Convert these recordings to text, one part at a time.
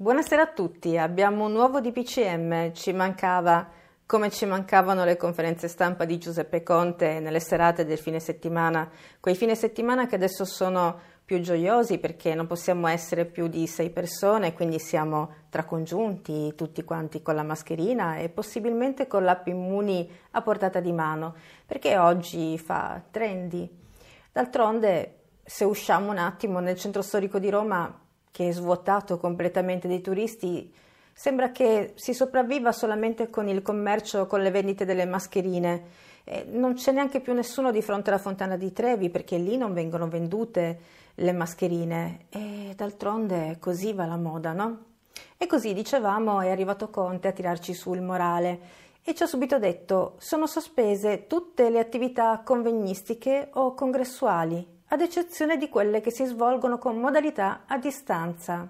Buonasera a tutti, abbiamo un nuovo DPCM, ci mancava come ci mancavano le conferenze stampa di Giuseppe Conte nelle serate del fine settimana, quei fine settimana che adesso sono più gioiosi perché non possiamo essere più di sei persone, quindi siamo tracongiunti tutti quanti con la mascherina e possibilmente con l'app Immuni a portata di mano, perché oggi fa trendy. D'altronde, se usciamo un attimo nel centro storico di Roma, che è svuotato completamente dei turisti, sembra che si sopravviva solamente con il commercio, con le vendite delle mascherine. Eh, non c'è neanche più nessuno di fronte alla fontana di Trevi perché lì non vengono vendute le mascherine e d'altronde così va la moda, no? E così dicevamo è arrivato Conte a tirarci su il morale e ci ha subito detto sono sospese tutte le attività convegnistiche o congressuali, ad eccezione di quelle che si svolgono con modalità a distanza.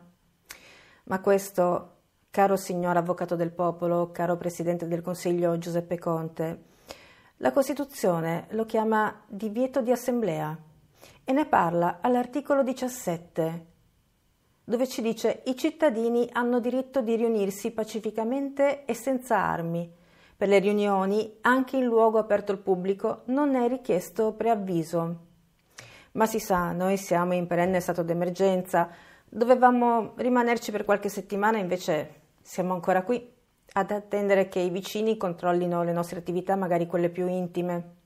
Ma questo, caro signor Avvocato del Popolo, caro Presidente del Consiglio Giuseppe Conte, la Costituzione lo chiama divieto di assemblea e ne parla all'articolo 17, dove ci dice i cittadini hanno diritto di riunirsi pacificamente e senza armi. Per le riunioni, anche in luogo aperto al pubblico, non è richiesto preavviso. Ma si sa, noi siamo in perenne stato d'emergenza, dovevamo rimanerci per qualche settimana, invece siamo ancora qui ad attendere che i vicini controllino le nostre attività, magari quelle più intime.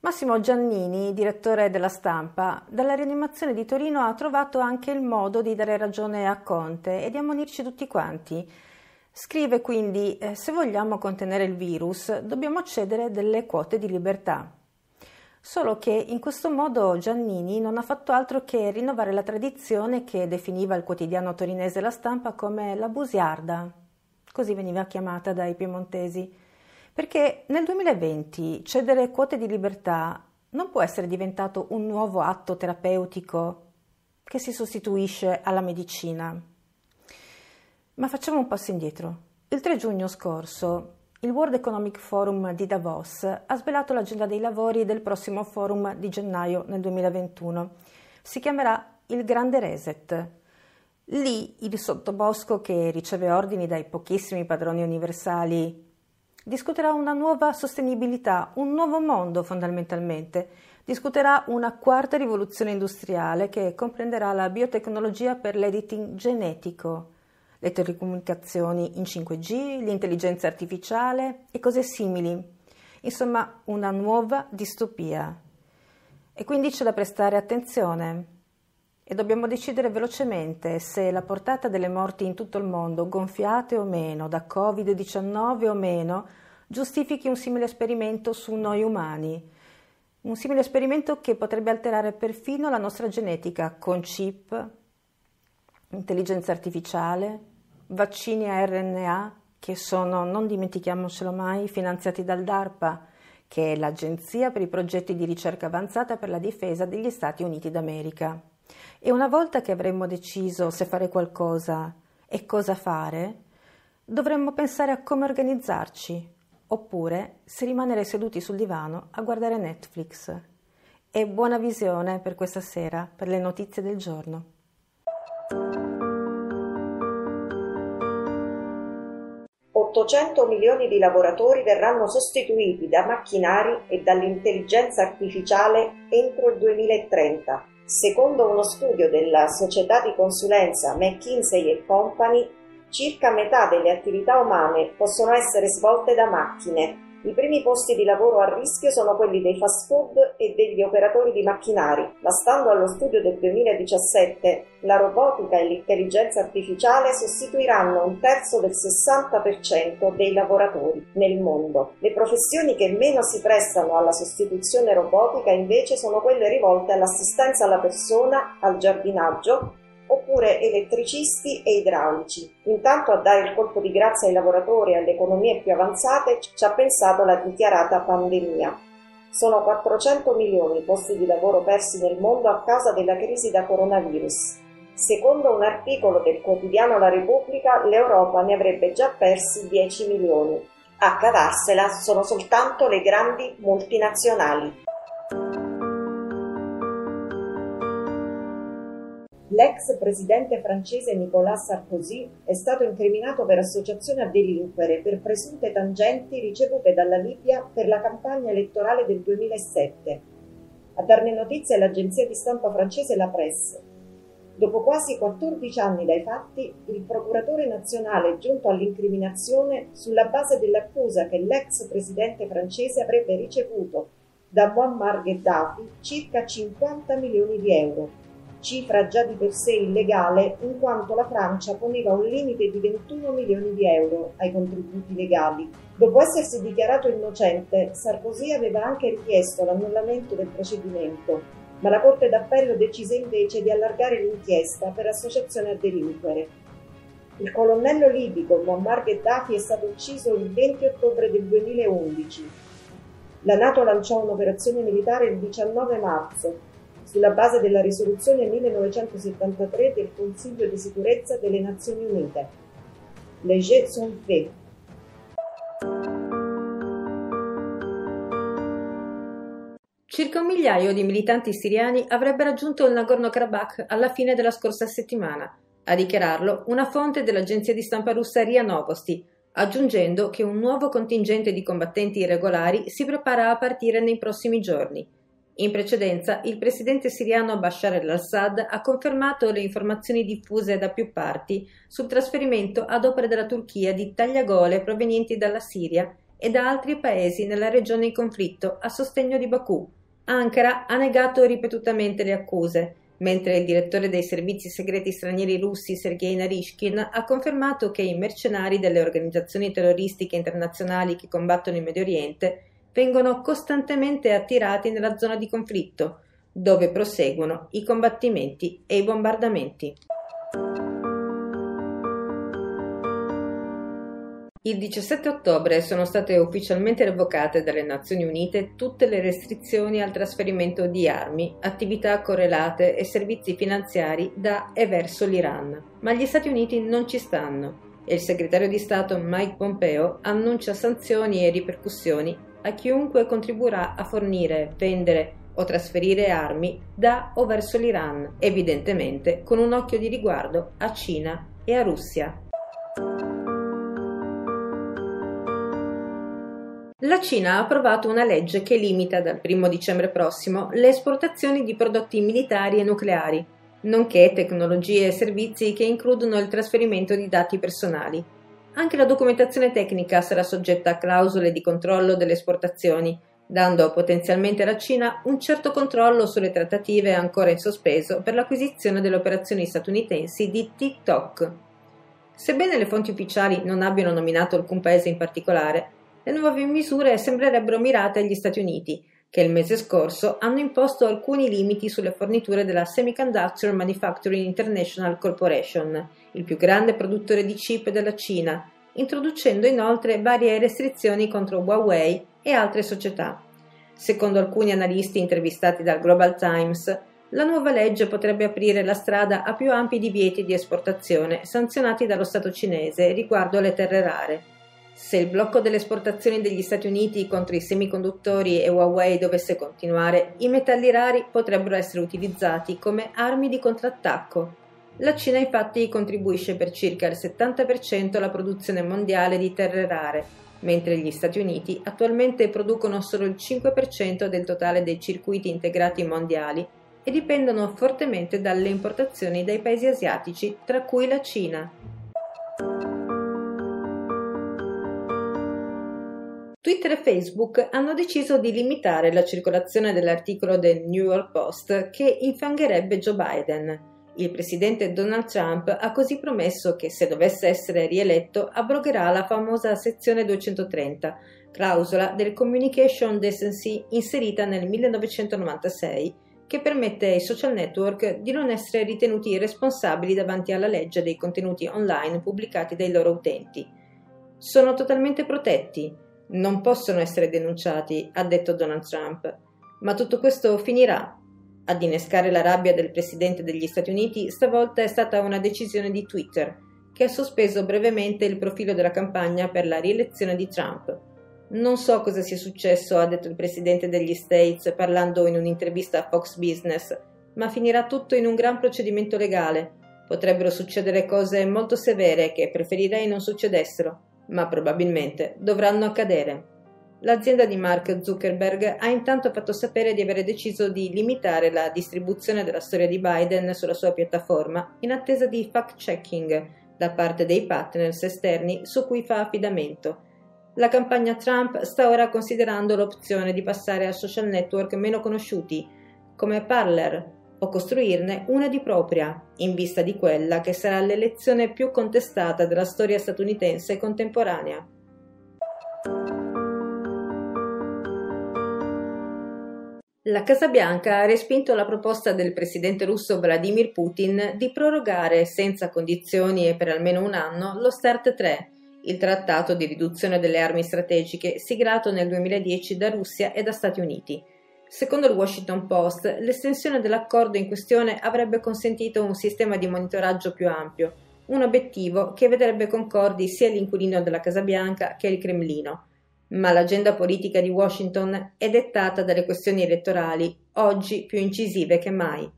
Massimo Giannini, direttore della stampa, dalla rianimazione di Torino ha trovato anche il modo di dare ragione a Conte e di ammonirci tutti quanti. Scrive quindi: eh, Se vogliamo contenere il virus, dobbiamo cedere delle quote di libertà. Solo che in questo modo Giannini non ha fatto altro che rinnovare la tradizione che definiva il quotidiano torinese La Stampa come la busiarda, così veniva chiamata dai piemontesi perché nel 2020 cedere quote di libertà non può essere diventato un nuovo atto terapeutico che si sostituisce alla medicina. Ma facciamo un passo indietro. Il 3 giugno scorso il World Economic Forum di Davos ha svelato l'agenda dei lavori del prossimo forum di gennaio nel 2021. Si chiamerà il Grande Reset. Lì il sottobosco che riceve ordini dai pochissimi padroni universali discuterà una nuova sostenibilità, un nuovo mondo fondamentalmente. Discuterà una quarta rivoluzione industriale che comprenderà la biotecnologia per l'editing genetico, le telecomunicazioni in 5G, l'intelligenza artificiale e cose simili. Insomma, una nuova distopia. E quindi c'è da prestare attenzione. E dobbiamo decidere velocemente se la portata delle morti in tutto il mondo, gonfiate o meno, da Covid-19 o meno, giustifichi un simile esperimento su noi umani. Un simile esperimento che potrebbe alterare perfino la nostra genetica con chip, intelligenza artificiale, vaccini a RNA che sono, non dimentichiamocelo mai, finanziati dal DARPA, che è l'Agenzia per i progetti di ricerca avanzata per la difesa degli Stati Uniti d'America. E una volta che avremmo deciso se fare qualcosa e cosa fare, dovremmo pensare a come organizzarci, oppure se rimanere seduti sul divano a guardare Netflix. E buona visione per questa sera, per le notizie del giorno. 800 milioni di lavoratori verranno sostituiti da macchinari e dall'intelligenza artificiale entro il 2030 Secondo uno studio della società di consulenza McKinsey Company, circa metà delle attività umane possono essere svolte da macchine i primi posti di lavoro a rischio sono quelli dei fast food e degli operatori di macchinari, ma stando allo studio del 2017, la robotica e l'intelligenza artificiale sostituiranno un terzo del 60% dei lavoratori nel mondo. Le professioni che meno si prestano alla sostituzione robotica invece sono quelle rivolte all'assistenza alla persona, al giardinaggio, oppure elettricisti e idraulici. Intanto a dare il colpo di grazia ai lavoratori e alle economie più avanzate ci ha pensato la dichiarata pandemia. Sono 400 milioni i posti di lavoro persi nel mondo a causa della crisi da coronavirus. Secondo un articolo del quotidiano La Repubblica, l'Europa ne avrebbe già persi 10 milioni. A cavarsela sono soltanto le grandi multinazionali. L'ex presidente francese Nicolas Sarkozy è stato incriminato per associazione a delinquere per presunte tangenti ricevute dalla Libia per la campagna elettorale del 2007. A darne notizia è l'agenzia di stampa francese La Presse. Dopo quasi 14 anni dai fatti, il procuratore nazionale è giunto all'incriminazione sulla base dell'accusa che l'ex presidente francese avrebbe ricevuto da Muammar Gheddafi circa 50 milioni di euro cifra già di per sé illegale in quanto la Francia poneva un limite di 21 milioni di euro ai contributi legali. Dopo essersi dichiarato innocente, Sarkozy aveva anche richiesto l'annullamento del procedimento, ma la Corte d'Appello decise invece di allargare l'inchiesta per associazione a delinquere. Il colonnello libico Muammar Gheddafi è stato ucciso il 20 ottobre del 2011. La Nato lanciò un'operazione militare il 19 marzo sulla base della risoluzione 1973 del Consiglio di sicurezza delle Nazioni Unite. Les jets sont faits. Circa un migliaio di militanti siriani avrebbe raggiunto il Nagorno-Karabakh alla fine della scorsa settimana. A dichiararlo una fonte dell'agenzia di stampa russa RIA Novosti, aggiungendo che un nuovo contingente di combattenti irregolari si prepara a partire nei prossimi giorni. In precedenza, il presidente siriano Bashar al-Assad ha confermato le informazioni diffuse da più parti sul trasferimento ad opera della Turchia di tagliagole provenienti dalla Siria e da altri paesi nella regione in conflitto a sostegno di Baku. Ankara ha negato ripetutamente le accuse, mentre il direttore dei servizi segreti stranieri russi Sergei Narishkin ha confermato che i mercenari delle organizzazioni terroristiche internazionali che combattono in Medio Oriente vengono costantemente attirati nella zona di conflitto, dove proseguono i combattimenti e i bombardamenti. Il 17 ottobre sono state ufficialmente revocate dalle Nazioni Unite tutte le restrizioni al trasferimento di armi, attività correlate e servizi finanziari da e verso l'Iran. Ma gli Stati Uniti non ci stanno e il segretario di Stato Mike Pompeo annuncia sanzioni e ripercussioni a chiunque contribuirà a fornire, vendere o trasferire armi da o verso l'Iran, evidentemente con un occhio di riguardo a Cina e a Russia. La Cina ha approvato una legge che limita dal 1 dicembre prossimo le esportazioni di prodotti militari e nucleari, nonché tecnologie e servizi che includono il trasferimento di dati personali. Anche la documentazione tecnica sarà soggetta a clausole di controllo delle esportazioni, dando potenzialmente alla Cina un certo controllo sulle trattative ancora in sospeso per l'acquisizione delle operazioni statunitensi di TikTok. Sebbene le fonti ufficiali non abbiano nominato alcun paese in particolare, le nuove misure sembrerebbero mirate agli Stati Uniti, che il mese scorso hanno imposto alcuni limiti sulle forniture della Semiconductor Manufacturing International Corporation, il più grande produttore di chip della Cina, introducendo inoltre varie restrizioni contro Huawei e altre società. Secondo alcuni analisti intervistati dal Global Times, la nuova legge potrebbe aprire la strada a più ampi divieti di esportazione sanzionati dallo Stato cinese riguardo alle terre rare se il blocco delle esportazioni degli Stati Uniti contro i semiconduttori e Huawei dovesse continuare, i metalli rari potrebbero essere utilizzati come armi di contrattacco. La Cina infatti contribuisce per circa il 70% alla produzione mondiale di terre rare, mentre gli Stati Uniti attualmente producono solo il 5% del totale dei circuiti integrati mondiali e dipendono fortemente dalle importazioni dai paesi asiatici, tra cui la Cina. Twitter e Facebook hanno deciso di limitare la circolazione dell'articolo del New York Post che infangherebbe Joe Biden. Il presidente Donald Trump ha così promesso che se dovesse essere rieletto abrogherà la famosa sezione 230, clausola del Communication Decency inserita nel 1996, che permette ai social network di non essere ritenuti responsabili davanti alla legge dei contenuti online pubblicati dai loro utenti. Sono totalmente protetti non possono essere denunciati, ha detto Donald Trump. Ma tutto questo finirà. Ad innescare la rabbia del presidente degli Stati Uniti stavolta è stata una decisione di Twitter, che ha sospeso brevemente il profilo della campagna per la rielezione di Trump. Non so cosa sia successo, ha detto il presidente degli States parlando in un'intervista a Fox Business, ma finirà tutto in un gran procedimento legale. Potrebbero succedere cose molto severe che preferirei non succedessero, ma probabilmente dovranno accadere. L'azienda di Mark Zuckerberg ha intanto fatto sapere di avere deciso di limitare la distribuzione della storia di Biden sulla sua piattaforma in attesa di fact-checking da parte dei partners esterni su cui fa affidamento. La campagna Trump sta ora considerando l'opzione di passare a social network meno conosciuti, come Parler, o costruirne una di propria, in vista di quella che sarà l'elezione più contestata della storia statunitense contemporanea. La Casa Bianca ha respinto la proposta del presidente russo Vladimir Putin di prorogare senza condizioni e per almeno un anno lo START 3, il trattato di riduzione delle armi strategiche siglato nel 2010 da Russia e da Stati Uniti. Secondo il Washington Post, l'estensione dell'accordo in questione avrebbe consentito un sistema di monitoraggio più ampio, un obiettivo che vedrebbe concordi sia l'inquilino della Casa Bianca che il Cremlino ma l'agenda politica di Washington è dettata dalle questioni elettorali, oggi più incisive che mai.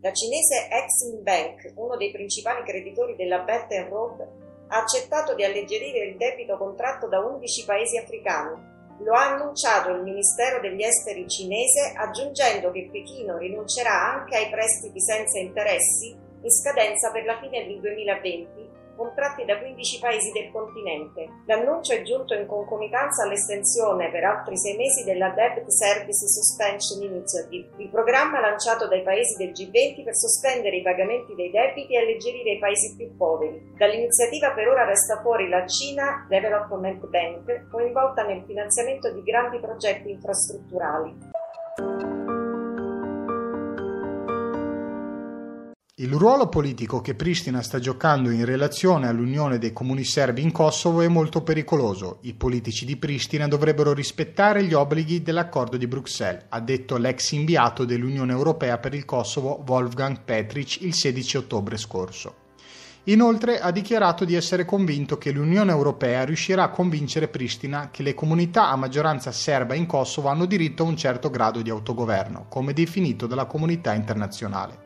La cinese Exim Bank, uno dei principali creditori della Belt and Road, ha accettato di alleggerire il debito contratto da 11 paesi africani. Lo ha annunciato il Ministero degli Esteri cinese aggiungendo che Pechino rinuncerà anche ai prestiti senza interessi in scadenza per la fine del 2020 contratti da 15 paesi del continente. L'annuncio è giunto in concomitanza all'estensione per altri sei mesi della Debt Service Suspension Initiative, il programma lanciato dai paesi del G20 per sospendere i pagamenti dei debiti e alleggerire i paesi più poveri. Dall'iniziativa per ora resta fuori la Cina Development Bank, coinvolta nel finanziamento di grandi progetti infrastrutturali. Il ruolo politico che Pristina sta giocando in relazione all'unione dei comuni serbi in Kosovo è molto pericoloso. I politici di Pristina dovrebbero rispettare gli obblighi dell'accordo di Bruxelles, ha detto l'ex inviato dell'Unione Europea per il Kosovo Wolfgang Petric il 16 ottobre scorso. Inoltre ha dichiarato di essere convinto che l'Unione Europea riuscirà a convincere Pristina che le comunità a maggioranza serba in Kosovo hanno diritto a un certo grado di autogoverno, come definito dalla comunità internazionale.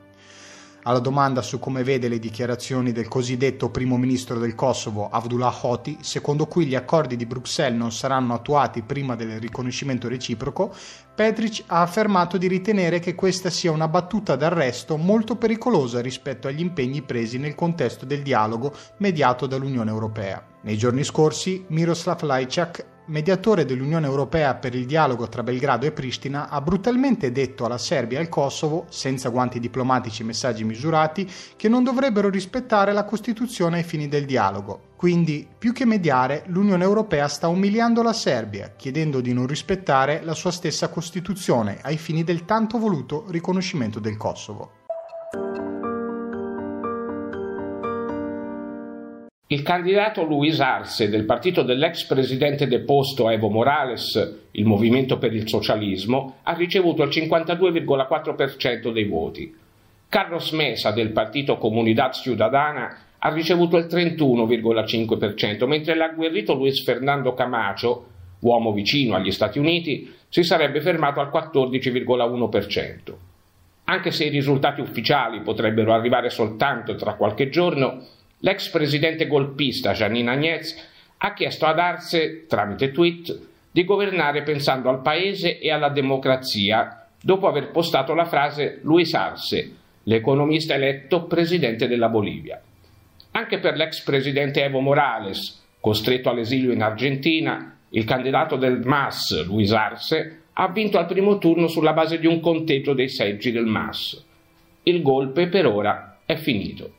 Alla domanda su come vede le dichiarazioni del cosiddetto primo ministro del Kosovo, Avdullah Hoti, secondo cui gli accordi di Bruxelles non saranno attuati prima del riconoscimento reciproco, Petric ha affermato di ritenere che questa sia una battuta d'arresto molto pericolosa rispetto agli impegni presi nel contesto del dialogo mediato dall'Unione Europea. Nei giorni scorsi, Miroslav Lajčák mediatore dell'Unione Europea per il dialogo tra Belgrado e Pristina, ha brutalmente detto alla Serbia e al Kosovo, senza guanti diplomatici e messaggi misurati, che non dovrebbero rispettare la Costituzione ai fini del dialogo. Quindi, più che mediare, l'Unione Europea sta umiliando la Serbia, chiedendo di non rispettare la sua stessa Costituzione ai fini del tanto voluto riconoscimento del Kosovo. Il candidato Luis Arce del partito dell'ex presidente deposto Evo Morales, il Movimento per il Socialismo, ha ricevuto il 52,4% dei voti. Carlos Mesa del partito Comunidad Ciudadana ha ricevuto il 31,5%, mentre l'agguerrito Luis Fernando Camacho, uomo vicino agli Stati Uniti, si sarebbe fermato al 14,1%. Anche se i risultati ufficiali potrebbero arrivare soltanto tra qualche giorno, L'ex presidente golpista Janine Agnez ha chiesto ad Arce, tramite tweet, di governare pensando al paese e alla democrazia, dopo aver postato la frase Luis Arce, l'economista eletto presidente della Bolivia. Anche per l'ex presidente Evo Morales, costretto all'esilio in Argentina, il candidato del MAS, Luis Arce, ha vinto al primo turno sulla base di un conteggio dei seggi del MAS. Il golpe per ora è finito.